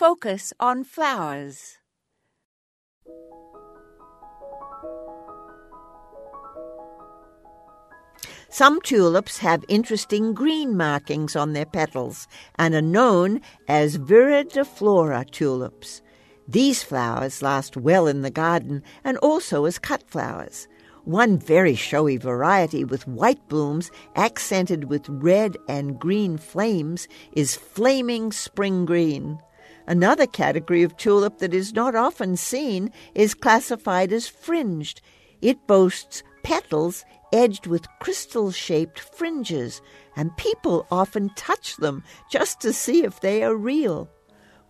focus on flowers. Some tulips have interesting green markings on their petals and are known as viridiflora tulips. These flowers last well in the garden and also as cut flowers. One very showy variety with white blooms accented with red and green flames is flaming spring green. Another category of tulip that is not often seen is classified as fringed. It boasts petals edged with crystal shaped fringes, and people often touch them just to see if they are real.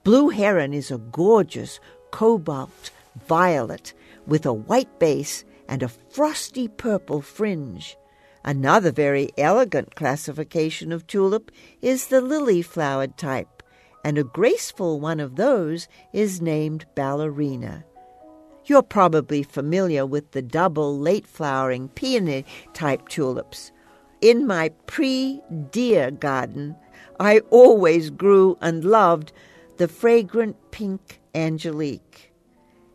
Blue heron is a gorgeous cobalt violet with a white base and a frosty purple fringe. Another very elegant classification of tulip is the lily flowered type, and a graceful one of those is named ballerina. You're probably familiar with the double late flowering peony type tulips. In my pre deer garden, I always grew and loved the fragrant pink angelique.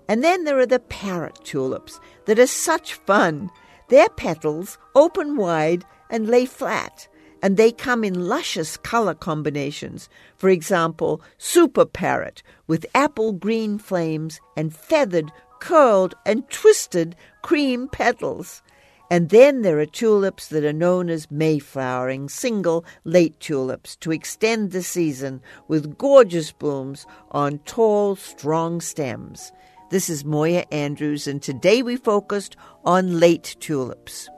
And then there are the parrot tulips that are such fun. Their petals open wide and lay flat, and they come in luscious color combinations. For example, super parrot with apple green flames and feathered curled and twisted cream petals. And then there are tulips that are known as Mayflowering, single late tulips, to extend the season with gorgeous blooms on tall, strong stems. This is Moya Andrews, and today we focused on late tulips.